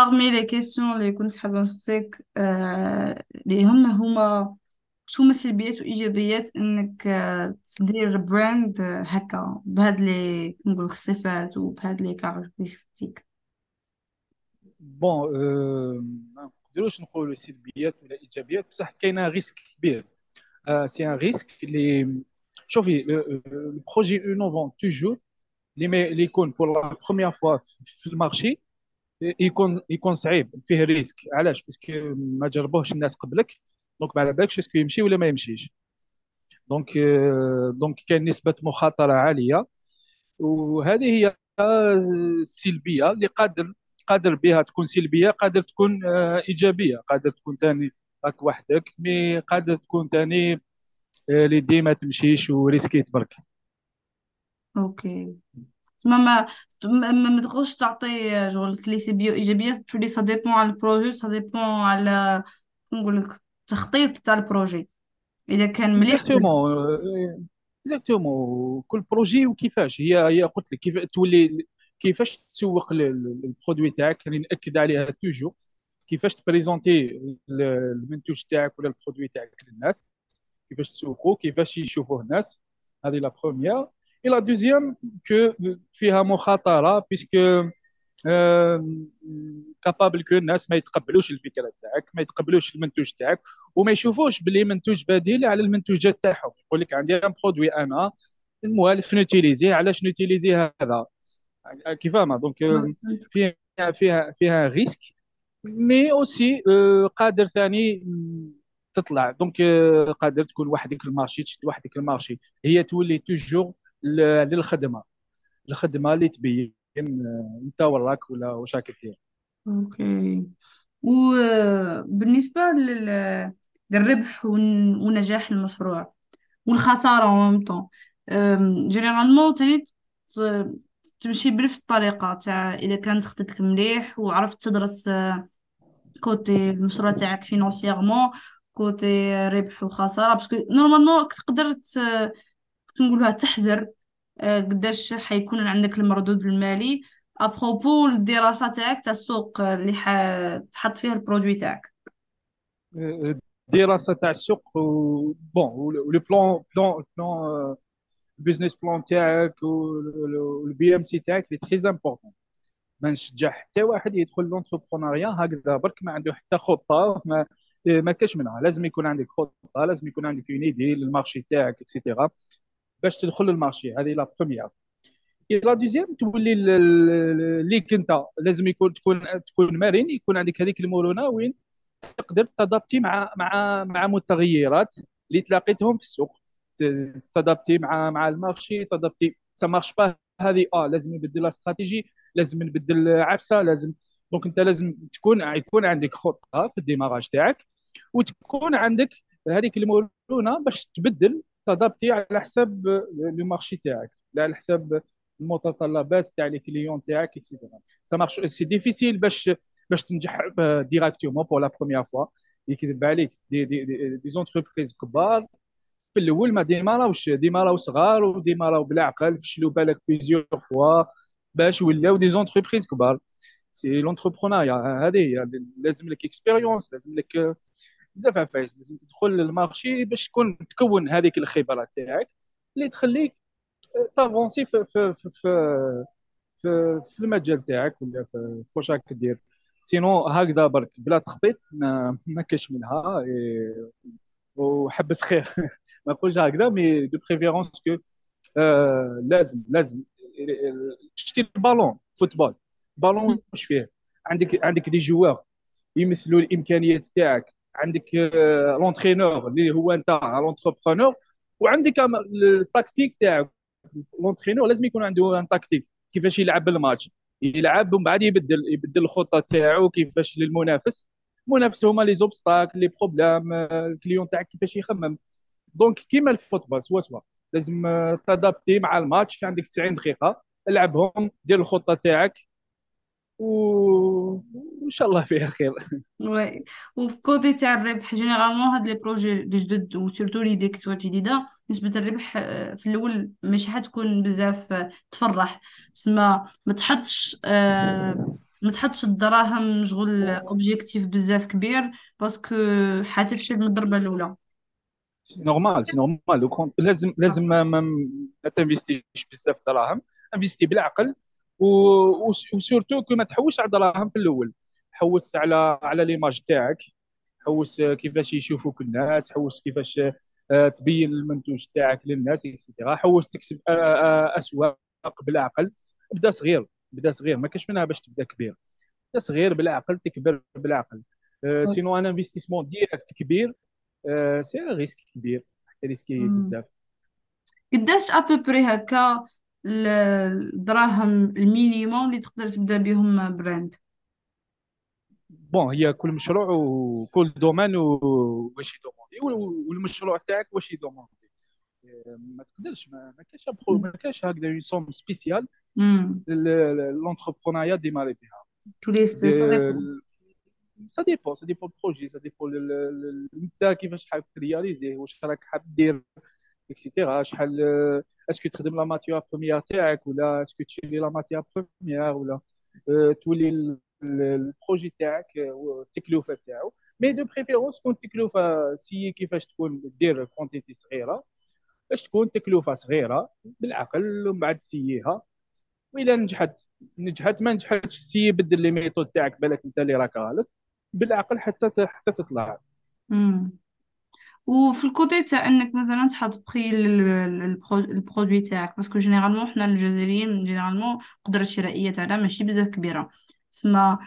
parmi les questions اللي كنت حابة نسقسيك آه، اللي هم هما شو سلبيات وإيجابيات إنك آه، تدير brand آه، هكا بهاد لي نقول الصفات وبهاد لي caractéristiques bon أه ما نقدروش نقولوا سلبيات ولا إيجابيات بصح كاينة risque كبير. c'est un risque اللي شوفي ال projet innovant toujours اللي يكون pour la première fois في ال marché يكون يكون صعيب فيه risque. علاش؟ parce que ما جربوهش الناس قبلك. donc ما على بالكش est-ce que يمشي ولا ما يمشيش؟ donc donc كاين نسبة مخاطرة عالية. وهذه هي السلبيه اللي قادر قادر بها تكون سلبية قادر تكون آه، إيجابية. قادر تكون ثاني راك وحدك mais قادر تكون ثاني اللي ديما تمشيش و risquit برك okay. ما ما ما, ما تقدرش تعطي شغل لي سلبية وإيجابية تولي ça dépend على ال projet ça dépend على نقول لك التخطيط تاع ال projet. إذا كان مليح exactement exactement كل projet وكيفاش؟ هي هي قلت لك كيف تولي كيفاش تسوق ال produit تاعك؟ يعني نأكد عليها toujours كيفاش ت présenter المنتوج تاعك ولا ال produit تاعك للناس؟ كيفاش تسوقو؟ كيفاش يشوفوه الناس؟ هذه la première et la deuxième que فيها مخاطرة parce que capable que الناس ما يتقبلوش الفكرة تاعك ما يتقبلوش المنتوج تاعك وما يشوفوش بلي منتوج بديل على المنتوجات تاعهم. يقول لك عندي un produit أنا الموالف ن utiliser ه علاش ن utiliser هذا؟ كيفاش donc فيها فيها فيها risque mais aussi قادر ثاني تطلع. donc قادر تكون وحدك ال marché تشد وحدك ال marché. هي تولي toujours للخدمة. الخدمة اللي تبين انت وراك ولا واش راك دير. okay. وبالنسبة لل- للربح ون- ونجاح المشروع en même temps généralement تاني تمشي بنفس الطريقة تاع إذا كان خطتك مليح وعرفت تدرس آه، côté المشروع تاعك financièrement côté ربح وخسارة parce que normalement تقدر ت- نقولها تحذر آه، قداش حيكون عندك المردود المالي. à propos الدراسة تاعك تاع السوق اللي حتحط فيه ال produit تاعك. الدراسه تاع السوق bon و le plan plan plan ال business plan تاعك وال BMC تاعك اللي très important ما نشجع حتى واحد يدخل l'entrepreneuriat هكذا برك ما عنده حتى خطة ما ما كاش منها. لازم يكون عندك خطة لازم يكون عندك une idée لل marché تاعك et cetera باش تدخل لل marché. هذه la première. la deuxième تولي ليك انت. لازم يكون تكون تكون مرن يكون عندك هذيك المرونة وين تقدر t'adapter مع مع مع متغيرات اللي تلاقيتهم في السوق. t'adapter مع مع ال marché تادابتي ça marche pas هذه. آه لازم نبدل استراتيجي لازم نبدل عفسه لازم donc انت لازم تكون يكون عندك خطة في ال démarrage تاعك وتكون عندك هذيك المرونة باش تبدل t'adapter على حساب le marché تاعك على حساب المتطلبات تاع les clients تاعك et cetera ça marche c'est difficile باش باش تنجح directement pour la première fois يكذب عليك. des des des, des entreprises كبار في الأول ما ديما راهوش ديما راهو صغار وديما راهو بالعقل فشلوا بالك plusieurs fois باش ولاو des entreprises كبار. c'est l'entrepreneuriat هذه لازم لك expérience لازم لك بزاف عفايس لازم تدخل لل marché باش تكون تكون هذيك الخبرة تاعك اللي تخليك t'avancer في في في في, في, في المجال تاعك ولا في واش دير. sinon هكذا برك بلا تخطيط ما, ما كاش منها. وحبس خير. ما نقولش هكذا mais de préférence que لازم لازم. شتي ال ballon football. ballon واش فيه؟ عندك عندك des joueurs يمثلوا الإمكانيات تاعك. عندك l'entraîneur اللي هو أنت l'entrepreneur وعندك التكتيك تاعك. l'entraîneur لازم يكون عنده une tactique كيفاش يلعب الماتش. يلعب ومن بعد يبدل يبدل الخطة تاعو كيفاش للمنافس. المنافس هما les obstacles les problèmes ال client تاعك كيفاش يخمم. donc كيما ال football سوا سوا. لازم t'adapter مع الماتش. عندك 90 دقيقة العبهم دير الخطة تاعك. وان شاء الله فيها خير. oui وفي côté تاع الربح généralement هاد les projets الجدد و surtout les ديك سوا جديده نسبة الربح آه، في الأول مش حتكون بزاف آه، تفرح. تسمى ما تحطش آه، ما تحطش الدراهم شغل objectif بزاف كبير parce que حتفشل من الضربة الأولى. c'est normal c'est normal لازم لازم ما ت investir ش بزاف دراهم. investi بالعقل. و surtout que ما تحوس ش على الدراهم في الأول. حوس على على l'image تاعك. حوس كيفاش يشوفوك الناس. حوس كيفاش آه، تبين المنتوج تاعك للناس et cetera حوس تكسب آه، آه، أسواق بالعقل. بدا صغير. بدا صغير. ما كاش منها باش تبدا كبير. بدا صغير بالعقل تكبر بالعقل. sinon un investissement direct كبير c'est risque كبير. risqué بزاف. قداش à peu près هكا الدراهم ال minimum اللي تقدر تبدا بهم brand bon هي كل مشروع وكل domaine واش ي demander والمشروع تاعك واش ي demander ما تقدرش ما كاينش ما كاينش هكذا une somme spéciale l'entrepreneur démarrer بها ça dépend ça dépend ال projet ça dépend انت كيفاش حاب ت réaliser واش راك حاب دير et cetera شحال est-ce que تخدم la matière première تاعك ولا est-ce que تشري la matière première ولا تولي ال projet تاعك والتكلفه تاعو mais de préférence تكون التكلفه c'est كيفاش تكون دير quantité صغيره باش تكون تكلفه صغيره بالعقل ومن بعد essayer ها وإلا نجحت. نجحت ما نجحتش. c'est بدل les méthodes تاعك بالك انت اللي راك غلط بالعقل حتى حتى تطلع. وفي ال côté تاع انك مثلا تحط prix ال produit تاعك. parce que généralement حنا الجزائريين généralement القدره الشرائيه تاعنا ماشي بزاف كبيرة. تسمى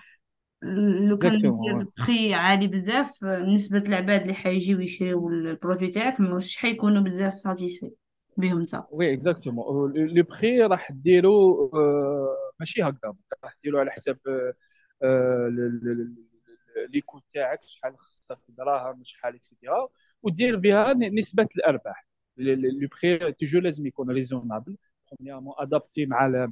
لو كان ندير بخي عالي بزاف نسبة العباد اللي حيجيو يشريو ال produit تاعك مش حيكونوا بزاف satisfaits بهم انت oui exactement le prix راح ديرو ماشي هكذا راح ديرو على حساب les coûts تاعك شحال خسرت دراهم شحال et cetera ودير بها نسبة الأرباح. le prix toujours لازم يكون raisonnable premièrement adapter مع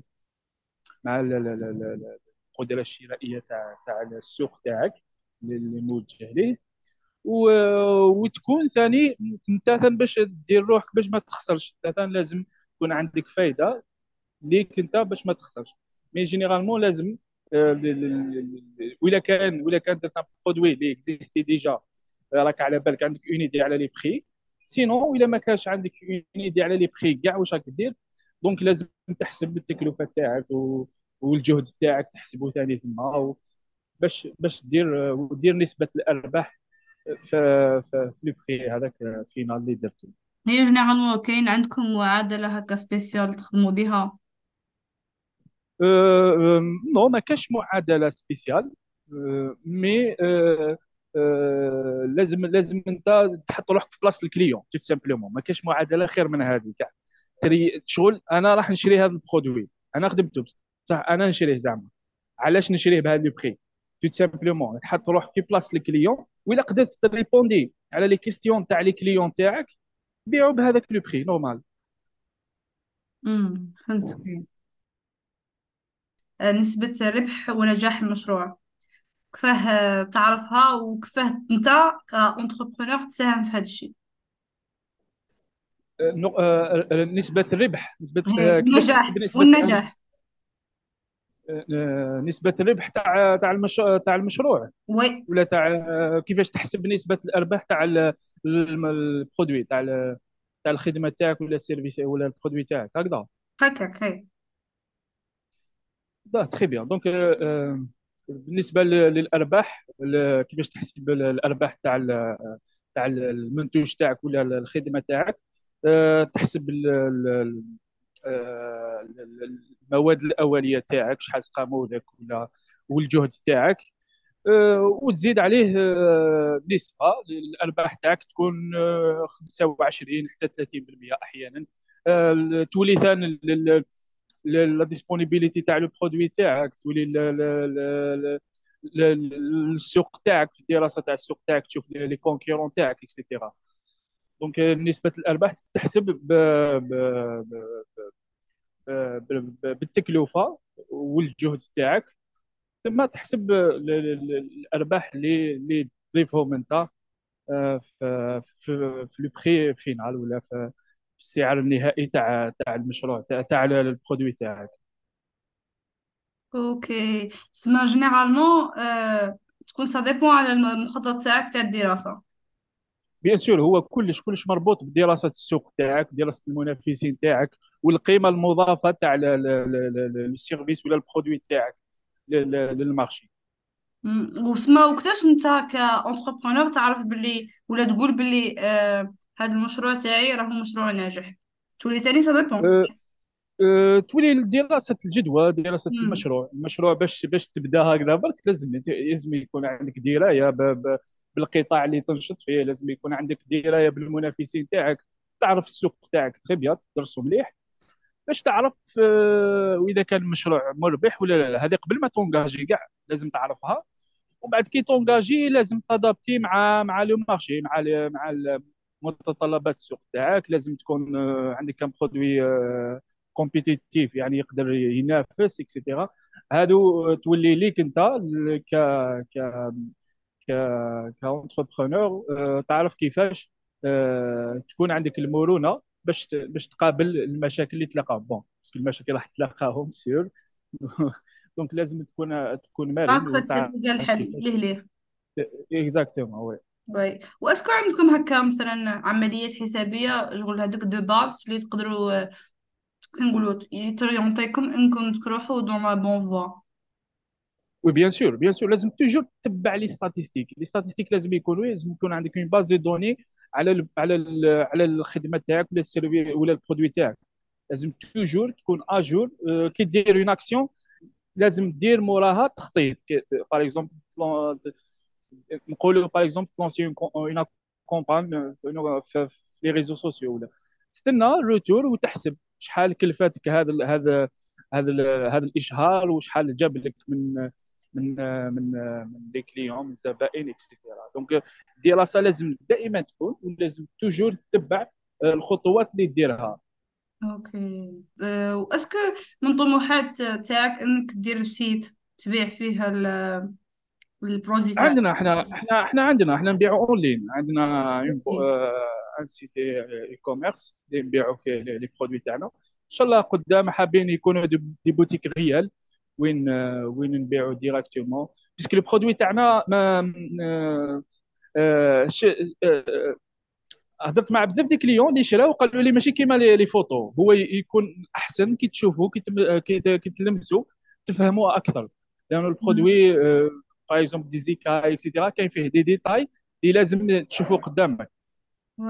مع القدرة الشرائية تاع تاع السوق تاعك اللي موجه ليه. وتكون ثاني انت باش دير روحك باش ما تخسرش. انت لازم يكون عندك فايدة ليك أنت باش ما تخسرش. mais généralement لازم آه، ولا كان ولا كان درت produit اللي exister déjà راك على بالك عندك une idée على les prix sinon إلا ما كانش عندك une idée على les prix كاع واش راك دير؟ donc لازم تحسب التكلفة تاعك والجهد تاعك تحسبه ثاني تما باش باش دير ودير نسبة الأرباح في في le prix هذاك final اللي درتو. هي généralement كاين عندكم معادلة هكا spéciale تخدموا بها non ما كاش معادلة spéciale mais أه لازم لازم انت تحط روحك في بلاصة ال client tout simplement ما كاش معادلة خير من هذه كاع تري شغل أنا راح نشري هذا ال produit. أنا خدمته بصح أنا نشريه زعما. علاش نشريه بهذا le prix tout simplement تحط روحك في بلاصة ال client وإلا قدرت ت répondre على les questions تاع les clients تاعك بيعوا بهذاك le prix normal امم فهمت. آه، نسبة ربح ونجاح المشروع. كيفاه تعرفها وكيفاه انت comme entrepreneur تساهم في هذا الشيء. آه، آه، نسبة الربح نسبة النجاح والنجاح. نسبة الربح تاع تاع المشروع تاع المشروع oui. ولا تاع كيفاش تحسب نسبة الأرباح تاع ال produit تاع تاع الخدمة تاعك ولا ال service ولا ال produit تاعك هكذا. هكاك d'accord très bien donc بالنسبة للأرباح كيفاش تحسب الأرباح تاع تاع المنتوج تاعك ولا الخدمة تاعك؟ آه، تحسب آه، المواد الأولية تاعك شحال سقاموا لك ولا والجهد تاعك آه، وتزيد عليه نسبة الارباح تاعك تكون 25 حتى 30% أحيانا. تولي ثاني la disponibilité تاع le produit تاعك تولي السوق تاعك في الدراسة تاع السوق تاعك تشوف les concurrents تاعك et cetera donc نسبه الارباح تحسب. بالتكلفة والجهد تاعك ثم تحسب الأرباح اللي اللي تضيفهم أنت آه، في في le prix final ولا في السعر النهائي تاع تاع المشروع تاع ال produit تاعك. OK. سما généralement آه تكون ça dépend على الم- المخطط تاعك تاع الدراسة. bien sûr هو كلش كلش مربوط بدراسة السوق تاعك دراسة المنافسين تاعك والقيمة المضافة تاع ال service ولا ال produit تاعك لل- لل marché. وسما وقتاش أنت ك entrepreneur تعرف باللي ولا تقول باللي آه هذا المشروع تاعي راه مشروع ناجح. تولي تاني ça dépend أه، أه، تولي دراسة الجدوى دراسة المشروع. المشروع باش باش تبدا هكذا برك لازم لازم يكون عندك ب- بالقطاع اللي تنشط فيه لازم يكون عندك دراية بالمنافسين تاعك. تعرف السوق تاعك très bien تدرسه مليح. باش تعرف أه، وإذا كان المشروع مربح ولا لا لا. هذه قبل ما تونجاجي كاع لازم تعرفها. وبعد كي ت engager لازم ت adapter مع مع le marché مع ال مع ال- متطلبات السوق تاعك لازم تكون آه، عندك un produit compétitif يعني يقدر ينافس et cetera هادو تولي ليك انت ك ك ك ك entrepreneur تعرف كيفاش آه، تكون عندك المرونة باش باش تقابل المشاكل اللي تلاقاهم. bon parce que المشاكل راح تلاقاهم sûr donc لازم تكون تكون مرن تلقى الحل ليه ليه. exactement oui oui و est-ce que عندكم هكا مثلا عمليات حسابية شغل هذوك de base اللي تقدروا آه، كي نقولوا يت orienter كم إنكم تروحوا dans la bonne voie oui bien sûr bien sûr لازم toujours تتبع les statistiques les statistiques لازم يكونوا لازم يكون عندك une base de données على ال على ال على الخدمة تاعك ولا ال service ولا ال produit تاعك. لازم toujours تكون à jour كي دير une action لازم دير موراها تخطيط. par exemple نقولوا par exemple ت lancer une campagne في les réseaux sociaux ولا. تستنى ال retour وتحسب شحال كلفاتك هذا هذا هذا هذا الإشهار وشحال جاب لك من من من من les clients من الزبائن et cetera donc الدراسه لازم دائما تكون ولازم toujours تتبع الخطوات اللي ديرها. OK و est-ce que من طموحات تاعك إنك دير site تبيع فيه ال- ال produit عندنا إحنا إحنا إحنا عندنا إحنا نبيعوا اونلاين عندنا un site e-commerce اللي نبيعوا فيه les produits تاعنا. إن شاء الله قدام حابين يكونوا des boutiques réelles وين آه، وين نبيعوا directement parce que le produit تاعنا ما آه، آه، هضرت مع بزاف des clients اللي شراو قالوا لي ماشي كيما les photos هو يكون أحسن كي تشوفوا كي تلمسوا تفهموا أكثر. لأن مم. ال produit par exemple دي زيكا et cetera كاين فيه دي ديتاي اللي لازم تشوفوا قدامك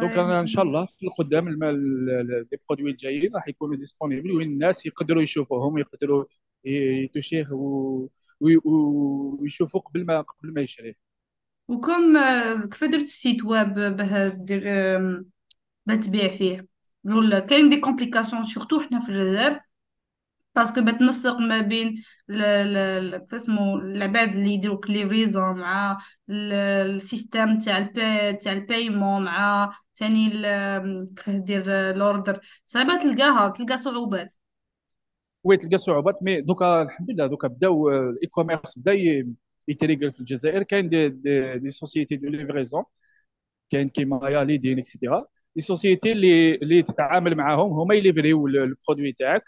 donc أنا ان شاء الله في القدام les produits الجايين راح يكونوا disponibles وين الناس يقدروا يشوفوهم يقدروا ي toucher ه ويشوفوا قبل ما قبل ما يشري وكم كيف درت site web باه دير باه تبيع فيه ولا كاين des complications surtout حنا في الجزائر parce que بتنسق ما بين كيف اسمه العباد اللي يديروا livraison مع ال- ال système تاع ال pai- تاع ال paiement مع ثاني كيف دير ال order صعيبة تلقاها تلقى صعوبات oui تلقى صعوبات mais دوكا الحمد لله دوكا بداو ال e-commerce بدا ي- يتريقل في الجزائر كاين des des, des sociétés de livraison كاين كيما Yalidine et cetera des sociétés اللي اللي تتعامل معاهم هما ي livrer و ال- ال produit تاعك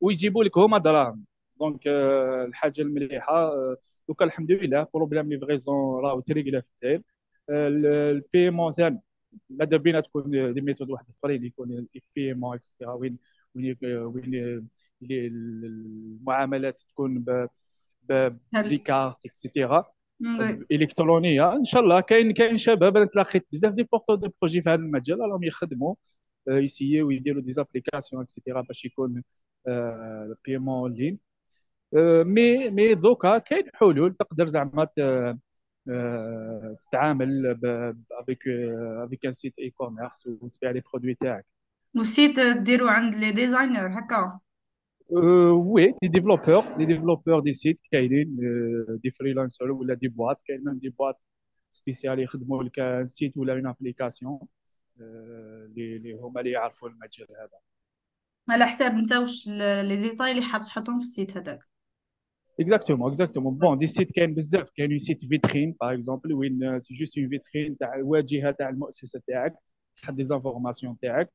ويجيبوا لك هما دراهم. donc آه، الحاجة المليحة آه، دوكا الحمد لله problème livraison راهو تريقله في الجزائر ال paiement ثاني ماذا بينا تكون des méthodes واحد آخرين يكون ال paiement et cetera وين وين وين المعاملات تكون ب ب- et cetera oui. إلكترونية إن شاء الله. كاين كاين شباب أنا تلاقيت بزاف des porteurs de projets في هذا المجال راهم يخدموا آه، ي essayer و يديروا des applications et cetera باش يكون ال paiement en ligne mais mais دوكا كاين حلول. تقدر زعما آه، تتعامل avec avec un site e-commerce وتبيع les produits تاعك. وال site ديرو عند les designers هكا. oui, des développeurs, des développeurs des sites كاينين euh, des freelancers ولا des boîtes. كاين même des boîtes spéciales يخدموا لك un site ولا une application اللي هما اللي يعرفوا المجال هذا. على حساب انت واش les détails اللي حاب تحطهم في ال site هذاك. exactement exactement bon des sites كاين بزاف. كاين site vitrine par exemple وين c'est juste une vitrine تاع الواجهه تاع المؤسسة تاعك. تحط des informations تاعك.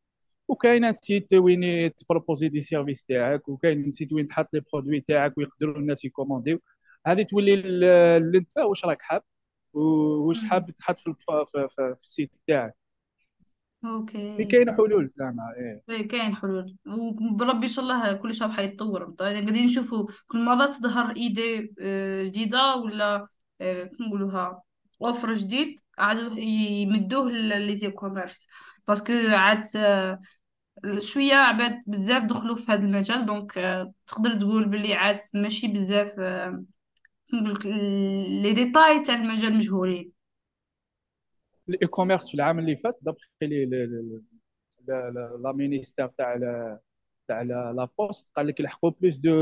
وكاين site وين ت proposer des services تاعك وكاين site وين تحط les produits تاعك ويقدروا الناس ي commander و. هذه تولي ل- انت واش راك حاب واش. حاب تحط في في, في, في ال site تاعك. OK. كاين حلول زعما إيه. إيه، كاين حلول. وبربي إن شاء الله كل شيء حيتطور طيب قاعدين نشوفوا كل مرة تظهر idée آه، جديدة ولا آه، كيف نقولوها اوفر جديد عادوا يمدوه لي كوميرس باسكو عاد آه، شوية عباد بزاف دخلوا في هذا المجال. دونك آه، تقدر تقول باللي عاد ماشي بزاف آه، كيف نقولك لي ديتاي تاع المجال مجهولين. الاي كوميرس في العام اللي فات دابخي لا مينيستير تاع تاع لا بوست قال لك لحقوا بلوس دو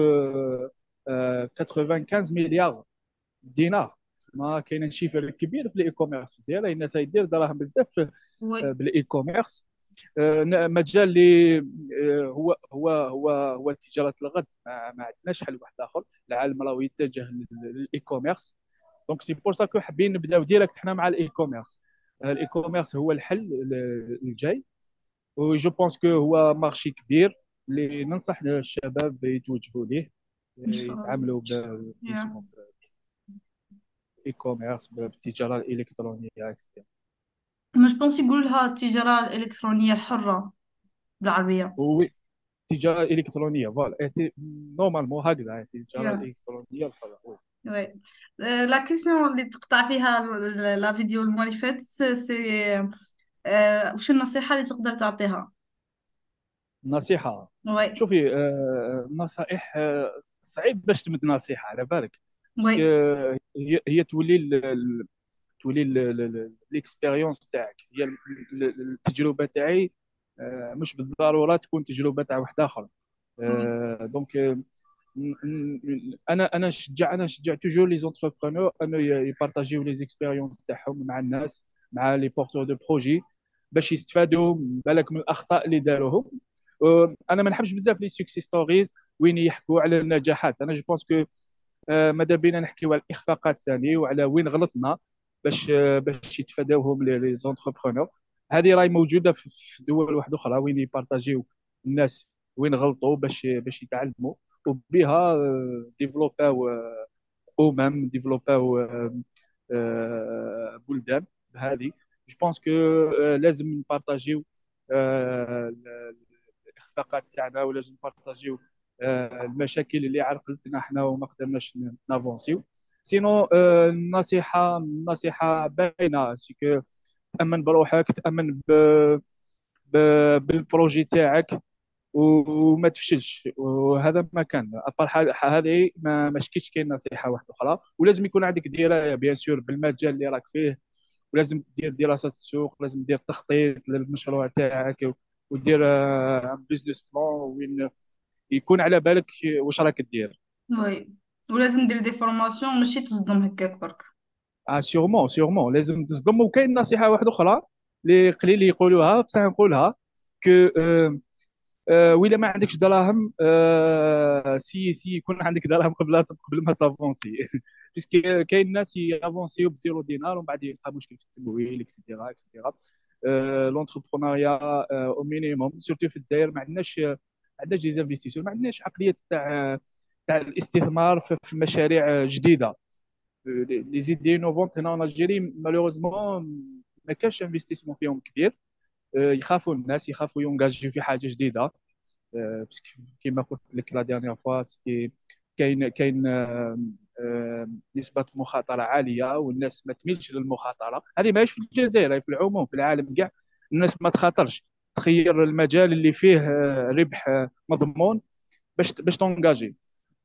آه، 95 مليار دينار. ما كاين chiffre كبير في ال e-commerce ديالها. الناس يدير دراهم بزاف oui. بال e-commerce آه، مجال اللي آه، هو هو هو هو تجارة الغد. ما, ما عندناش حل واحد آخر. العالم راه يتجه لل e-commerce donc c'est pour ça que حابين نبداو direct حنا مع ال e-commerce ال e-commerce هو الحل الجاي. و je pense que هو marché كبير. اللي ننصح الشباب يتوجهوا ليه. يتعاملوا ب- يا اسمه اي كوميرس بالتجاره الالكترونيه اكسترا ما جبونس يقولوا لها التجارة الإلكترونية الحرة بالعربية وي التجاره الالكترونيه فوالا نورمالمون هكذا التجاره يا الالكترونيه الحرة وي. وي آه، لا كيسيون اللي تقطع فيها لا فيديو المولي فات سي سي- آه، وش النصيحة اللي تقدر تعطيها؟ نصيحة. oui شوفي آه، نصائح آه، صعيب باش تمد نصيحة على بالك. oui parce que هي هي تولي ال- ال- تولي ال expérience تاعك. هي ال- ال- التجربة تاعي آه، مش بالضرورة تكون تجربة تاع واحد oui آه، donc آه، أنا أنا نشجع أنا نشجع toujours les entrepreneurs أنه يبارطاجيو les expériences تاعهم مع الناس مع les porteurs de projets باش يستفادوا بالك من الأخطاء اللي داروهم. أنا ما نحبش بزاف les success stories وين يحكوا على النجاحات. أنا je pense que ماذا بينا نحكيو على الإخفاقات ثاني وعلى وين غلطنا باش باش يتفاداوهم les entrepreneurs هذه راهي موجودة في دول واحدة أخرى وين يبارطاجيو الناس وين غلطوا باش باش يتعلموا. وبها ديفلوباو امم ديفلوباو آه، آه، بلدان بهذه je pense que لازم نبارطاجيو آه، الإخفاقات تاعنا ولازم نبارطاجيو آه، المشاكل اللي عرقلتنا إحنا وما قدرناش نافونسيو sinon آه، النصيحة النصيحة باينة c'est تأمن بروحك تأمن. بالبروجي تاعك وما تفشلش. وهذا ما كان. أبار هذه ما ما شكيتش كاين نصيحة واحدة أخرى. ولازم يكون عندك دراية بيان سور بالمجال اللي راك فيه. ولازم دير دراسه السوق لازم دير تخطيط للمشروع تاعك ودير بزنس بلان وين يكون على بالك واش راك دير. وي. ولازم دير دي فورماسيون ماشي تصدم هكاك برك. آه سيغمون سيغمون لازم تصدم. وكاين نصيحة واحدة أخرى اللي قليل يقولوها بصح نقولها كو آه آه وإلا ما عندكش دراهم آه سي سي يكون عندك دراهم قبل قبل ما تافونسي. باسكو كاين ناس يافونسيو بزيرو دينار ومن بعد يلقى مشكل في التمويل اكسيتيرا اكسيتيرا آه لونتربرونيا آه أو مينيموم سورتو في الجزائر ما عندناش ما عندناش دي زانفستيسيون ما عندناش عقلية تاع تاع الاستثمار في في مشاريع جديدة. les idées innovantes هنا en Algérie malheureusement ما كانش investissement فيهم كبير. آه، يخافوا الناس يخافوا يونجاجيو في حاجة جديدة. آه، parce que كيما قلت لك la dernière fois c'était كاين كاين آه، آه، نسبة مخاطرة عالية والناس ما تميلش للمخاطرة. هذه ماهيش في الجزائر في العموم في العالم كاع. الناس ما تخاطرش. تخير المجال اللي فيه آه، ربح آه، مضمون باش باش تونجاجي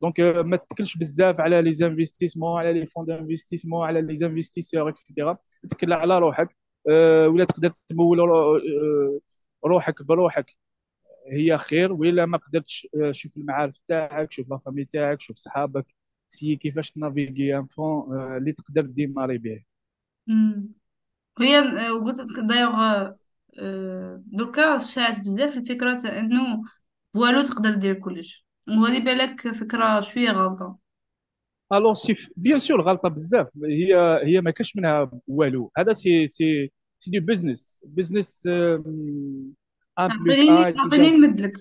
donc آه، ما تكلش بزاف على les investissements على les fonds d'investissement على les investisseurs et cetera تكل على روحك. آه، ولا تقدر تمول آه، روحك بروحك. هي خير ولا ما قدرتش آه، شوف المعارف تاعك شوف la famille تاعك شوف صحابك. c'est كيفاش تنافيغي un fonds آه، اللي تقدر ديماري به. هي آه، وقلت لك دايوغ آه، دركا شاعت بزاف الفكرة تاع إنه والو تقدر دير كلش. وهذه بالك فكرة شوية غلطة. ألو سي بيان سور غلطه بزاف هي هي ما كاش منها والو هذا سي سي سي دو بزنس بزنس 1 بلس اعطيني 1 اعطيني ايكال نمدلك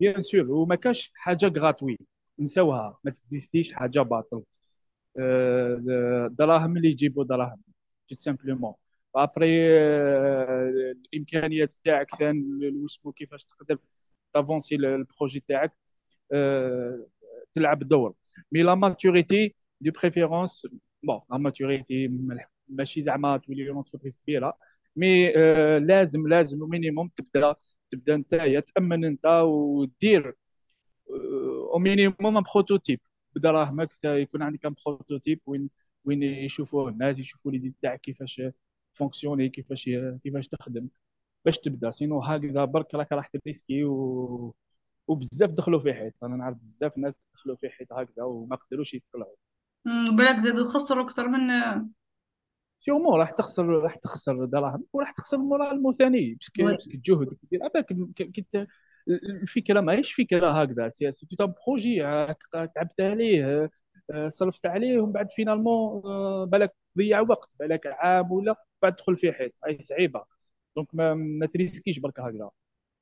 بيان سور وما كاش حاجة غراتوي نساوها ما تكزيستيش حاجة باطل دراهم اللي يجيبوا دراهم تو سامبلومون ابري الامكانيات تاعك ثاني واسمو كيفاش تقدر تافونسي البروجي تاعك تلعب الدور. مي لا ماتوريتي دو بريفيرونس بون لا ماتوريتي ماشي زعما تولي اونتربريز كبيرة. مي آه لازم لازم مينيموم تبدأ تبدأ أنت تامن أنت ودير au minimum prototype بدراهمك يكون عندك un prototype وين وين يشوفوه الناس يشوفوا لي تاعك كيفاش فونكسيوني كيفاش كيفاش تخدم باش تبدأ. sinon هكذا برك راك راح تريسكي و... وبزاف دخلوا في حيط. أنا نعرف بزاف ناس دخلوا في حيط هكذا وما قدروش يطلعوا بالك زادوا خسروا أكثر non seulement راح تخسر راح تخسر دراهم وراح تخسر ال moral ثاني. parce que parce que الجهد كبير. هذاك كنت الفكرة ماهيش فكرة هكذا c'est ton projet تعبت عليه آه، صرفت عليه ومن بعد finalement آه، بالك ضيع وقت بالك عام ولا بعد تدخل في حيط. هاي صعيبة. donc ما, ما تريسكيش برك هكذا.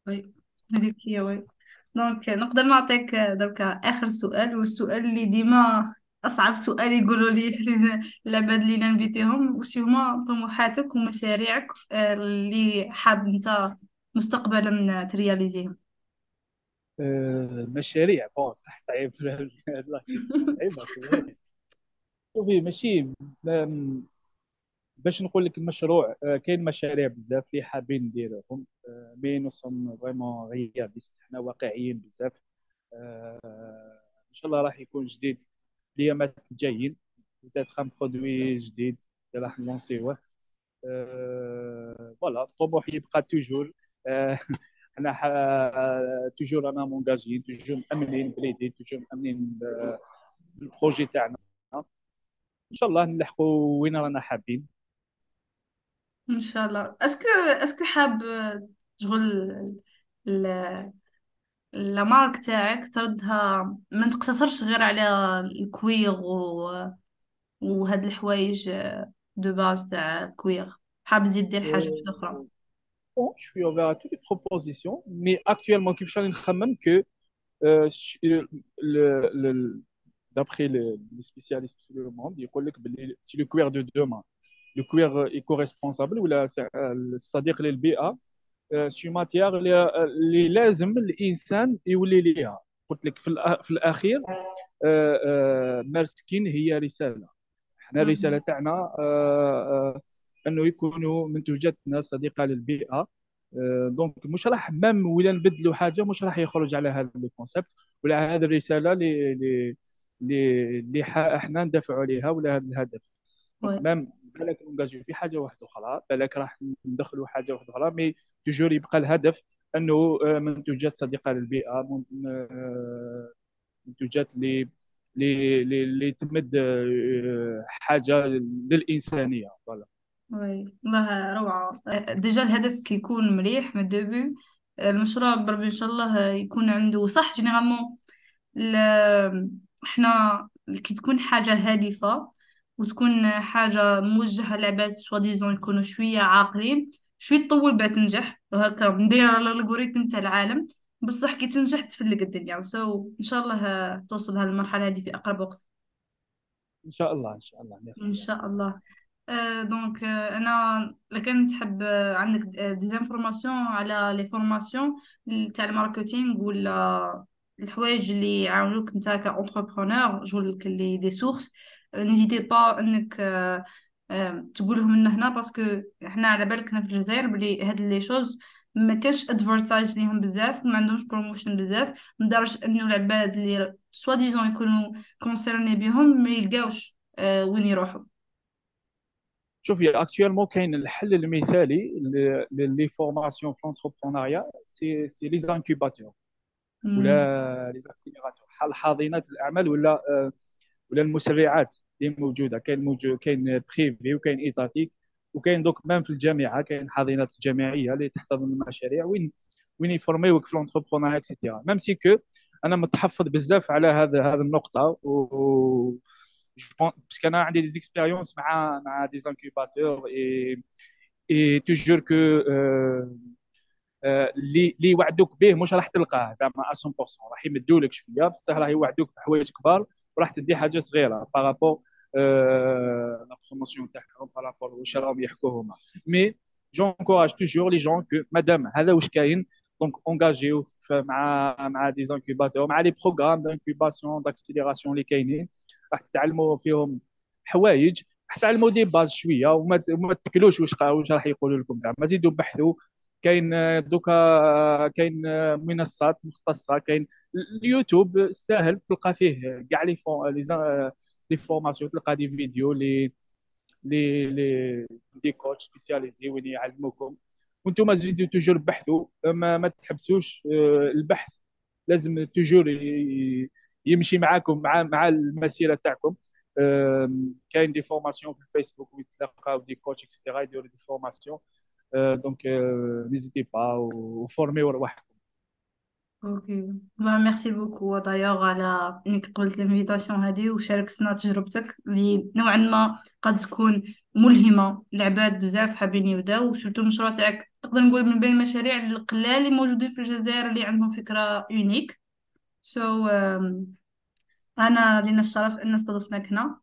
oui. هذيك هي oui. donc نقدر نعطيك دركا آخر سؤال والسؤال اللي ديما أصعب سؤال يقولوا لي العباد اللي ننفيتيهم وش هما طموحاتك ومشاريعك آه، اللي حاب أنت مستقبلا ترياليزيهم. آه، مشاريع bon صح صعيب صعيبه شوفي ماشي ما- باش نقول لك المشروع آه، كاين مشاريع بزاف اللي حابين نديروهم آه، mais nous sommes vraiment réalistes حنا واقعيين بزاف. آه، إن شاء الله راح يكون جديد الايامات الجايين. بدات خام produit جديد اللي راح نلونسيوه. voilà الطموح يبقى toujours حنا toujours أنا مونجاجين toujours مأمنين ب les idées toujours مأمنين بال projet تاعنا. إن شاء الله نلحقوا وين رانا حابين. ان شاء الله est-ce que est-ce que حاب تشغل ال- la marque تاعك تردها ما تقتصرش غير على ال cuir و... وهاد الحوايج de base تاع cuir حاب تزيد دير حاجة Euh, واحدة أخرى bon, je suis ouvert à toutes les propositions, mais actuellement, كيفاش راني نخمم que euh, ش- le, le, d'après les, les spécialistes sur le monde, يقول لك باللي c'est le cuir de demain. Le cuir éco-responsable ولا الصديق للبيئة شي matière اللي لازم الانسان يولي ليها قلت لك في, الاخير مارسكين هي رساله إحنا الرساله. تاعنا انه يكونوا منتوجاتنا صديقه للبيئه donc مش راح même ولا نبدلوا حاجة مش راح يخرج على هذا ال concept ولا هذه الرساله اللي اللي اللي إحنا ندافعوا عليها ولا هذا الهدف même بالك نونجاجيو في حاجة واحدة أخرى بالك راح ندخلوا حاجة واحدة أخرى mais toujours يبقى الهدف أنه آه، منتوجات صديقة للبيئة آه، منتوجات اللي اللي اللي تمد آه، حاجة للإنسانية. voilà oui والله روعة. déjà الهدف كيكون مليح من ال début المشروع بربي إن شاء الله يكون عنده صح. généralement إحنا كي تكون حاجة هادفة وتكون حاجة موجهة لعباد soi-disant يكونوا شوية عاقلين شوية تطول بها تنجح. وهكا مديرة الالغوريثم تاع العالم. بصح كي تنجح تفلق الدنيا. سو إن شاء الله توصل هالمرحلة هذه في أقرب وقت. إن شاء الله إن شاء الله. إن ميرسي شاء الله. آه دونك آه أنا لكن تحب آه عندك ديزانفورماسيون على لي فورماسيون تاع الماركتينغ ولا الحوايج اللي يعاونوك أنت كاونتربرونور جول اللي دي سورس نيزيتي با انك آه آه تقولهم لنا هنا parce que إحنا على بالكنا في الجزائر بلي هاد les choses ما كانش advertise ليهم بزاف ما عندهمش promotion بزاف لدرجة إنه العباد اللي soi-disant يكونوا concernés بهم ما يلقاوش آه وين يروحوا. شوفي actuellement كاين الحل المثالي les formations في l'entrepreneuriat c'est c'est les incubateurs. ولا les accélérateurs بحال حاضنات الأعمال ولا ولا المسرعات اللي موجودة. كاين موجود كاين privé وكاين étatique وكاين دوك même في الجامعة كاين حاضنات جامعيه اللي تحتضن المشاريع وين وين يفورميوك في l'entrepreneuriat et cetera même si que أنا متحفظ بزاف على هذا هذه النقطة و parce que أنا عندي des expériences مع مع des incubateurs et que euh, آه، اللي اللي يوعدوك به مش راح تلقاه زعما 100% راح يمدوا لك شوية بصح راح يوعدوك بحوايج كبار. وراح تدي حاجة صغيرة par rapport la promotion تاعهم par rapport واش راهم يحكوا هما mais j'encourage toujours les jeunes que مادام هذا واش كاين؟ donc اونجاجيو مع مع des incubateurs مع les programmes d'incubation d'accélération اللي كاينين. راح تتعلموا فيهم حوايج تعلموا des bases شوية وما تكلوش واش واش راح يقولوا لكم زعما. زيدوا بحثوا كاين دوكا كاين منصات مختصة كاين اليوتيوب ساهل تلقى فيه كاع لي فون les formations تلقى des vidéos les les les des coachs spécialisés وين يعلموكم. وأنتم زيدوا toujours بحثوا ما, ما تحبسوش آه، البحث لازم toujours يمشي معاكم مع مع المسيرة تاعكم. كاين des formations في الفيسبوك ويتلقاو des coachs et cetera يديروا des formations. donc n'hésitez pas وفورميو رواحكم OK bah merci beaucoup d'ailleurs على انك قبلت ال invitation هذه وشاركتنا تجربتك اللي نوعا ما قد تكون ملهمه لعباد بزاف حابين يبداو و surtout المشروع تاعك تقدر نقول من بين المشاريع القلال اللي موجودين في الجزائر اللي عندهم فكره unique so so, um, انا لنا الشرف ان استضفناك هنا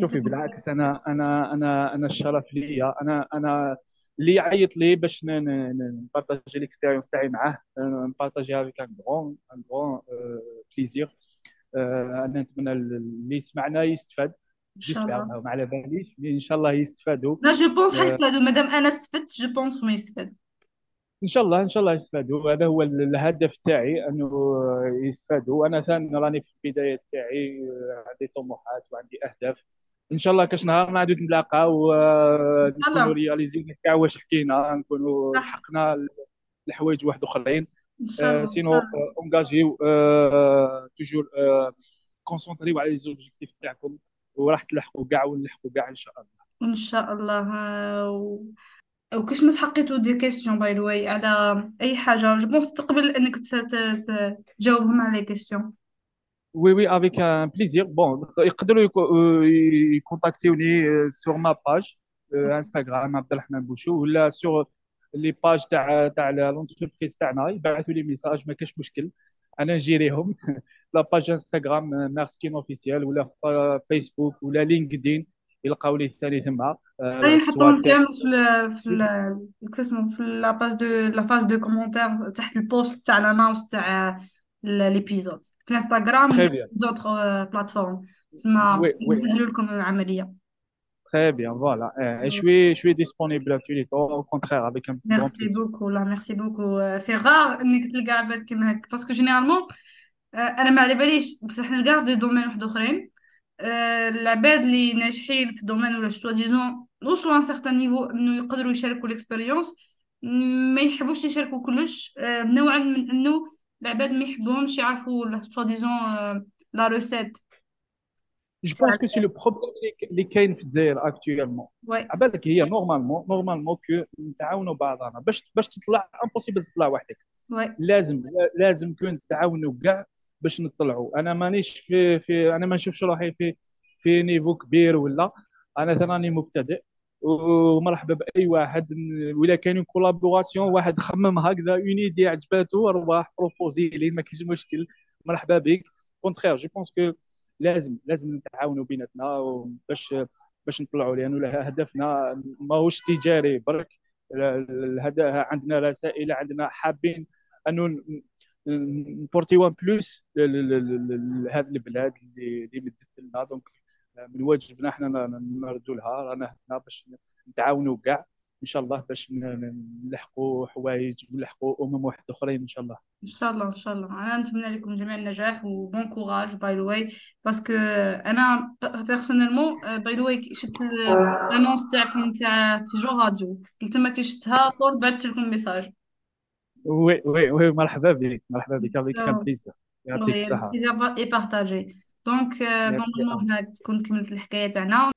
شوفي بالعكس أنا أنا أنا أنا الشرف ليا. أنا أنا اللي يعيط لي باش نبارطاجي l'expérience تاعي معاه. نبارطاجي avec un grand un grand plaisir أنا نتمنى اللي يسمعنا يستفاد. j'espère ما على باليش إن شاء الله يستفادوا. là je pense حيستفادوا مادام أنا استفدت je pense ما يستفادوا. إن شاء الله إن شاء الله يستفادوا. هذا هو الهدف تاعي أنه يستفادوا. أنا ثاني راني في البداية تاعي عندي طموحات وعندي أهداف. إن شاء الله كاش نهار نعاودو نتلاقاو نكونوا رياليزينا كاع واش حكينا نكونوا لحقنا الحوايج واحد آخرين. الله. Sinon engagés toujours concentrés على les objectifs تاعكم وراح تلحقوا كاع ونلحقوا كاع إن شاء الله. إن شاء الله. وكاش ما حقيتو des questions by the way على أي حاجة؟ je pense تقبل إنك تجاوبهم على les questions oui oui avec un plaisir bon يقدروا يكونتاكتيوني sur ma page انستغرام عبد الرحمن بوشو ولا sur les pages تاع تاع l'entreprise تاعنا يبعثوا لي message ما كاش مشكل أنا نجيريهم la page انستغرام مارسكين officielle ولا فيسبوك ولا لينكدين يلقاو لي الثاني ثما يحطهم كامل في في كيسمو في la page de la phase de commentaires تحت ال post تاع l'annonce تاع l'épisode في الانستغرام autres plateformes تسمى نسهلوا لكم العملية Très bien, voilà. Et je suis, je suis disponible à tous les temps, au contraire, avec un grand Merci beaucoup, là, merci beaucoup. C'est rare انك تلقى عباد كيما هكا parce que généralement أنا ما على باليش بصح نلقاه في domaine واحد اخرين العباد اللي ناجحين في ال domaine ولا soi-disant وصلوا un certain niveau انه يقدروا يشاركوا ال expérience ما يحبوش يشاركوا كلش نوعا من انه العباد ما يحبوهمش يعرفوا soi-disant la recette je pense que c'est le problème اللي كاين في الجزائر actuellement عبالك هي normalement normalement que نتعاونوا بعضنا باش باش تطلع impossible تطلع وحدك لازم لازم كون تعاونوا كاع باش نطلعوا أنا مانيش في في أنا ما نشوفش روحي في في niveau كبير ولا أنا ثاني مبتدئ ومرحبا بأي واحد. ولا كاين collaboration واحد خمم هكذا une idée عجباتو رواح بروبوزي لي ما كاينش مشكل. مرحبا بك. contraire je pense que لازم لازم نتعاونوا بيناتنا باش باش نطلعوا لأنه هدفنا ماهوش تجاري. برك عندنا رسائل عندنا حابين انه نبورتي un plus لهذه البلاد اللي اللي مدت لنا. donc من واجبنا إحنا نردوا لها رانا هنا باش نتعاونوا كاع إن شاء الله باش نلحقوا حوايج ونلحقوا أمم واحد أخرين إن شاء الله. إن شاء الله إن شاء الله. أنا نتمنى لكم جميع النجاح و bon courage by the way parce que أنا personnellement by the way شفت ال annonce تاعكم تاع في جو راديو. قلت ما كي شفتها طول بعثت لكم message oui oui oui مرحبا بك مرحبا بك quand plaisir يعطيك اي بارتاجي دونك نورمالمون هنا تكون كملت الحكاية تاعنا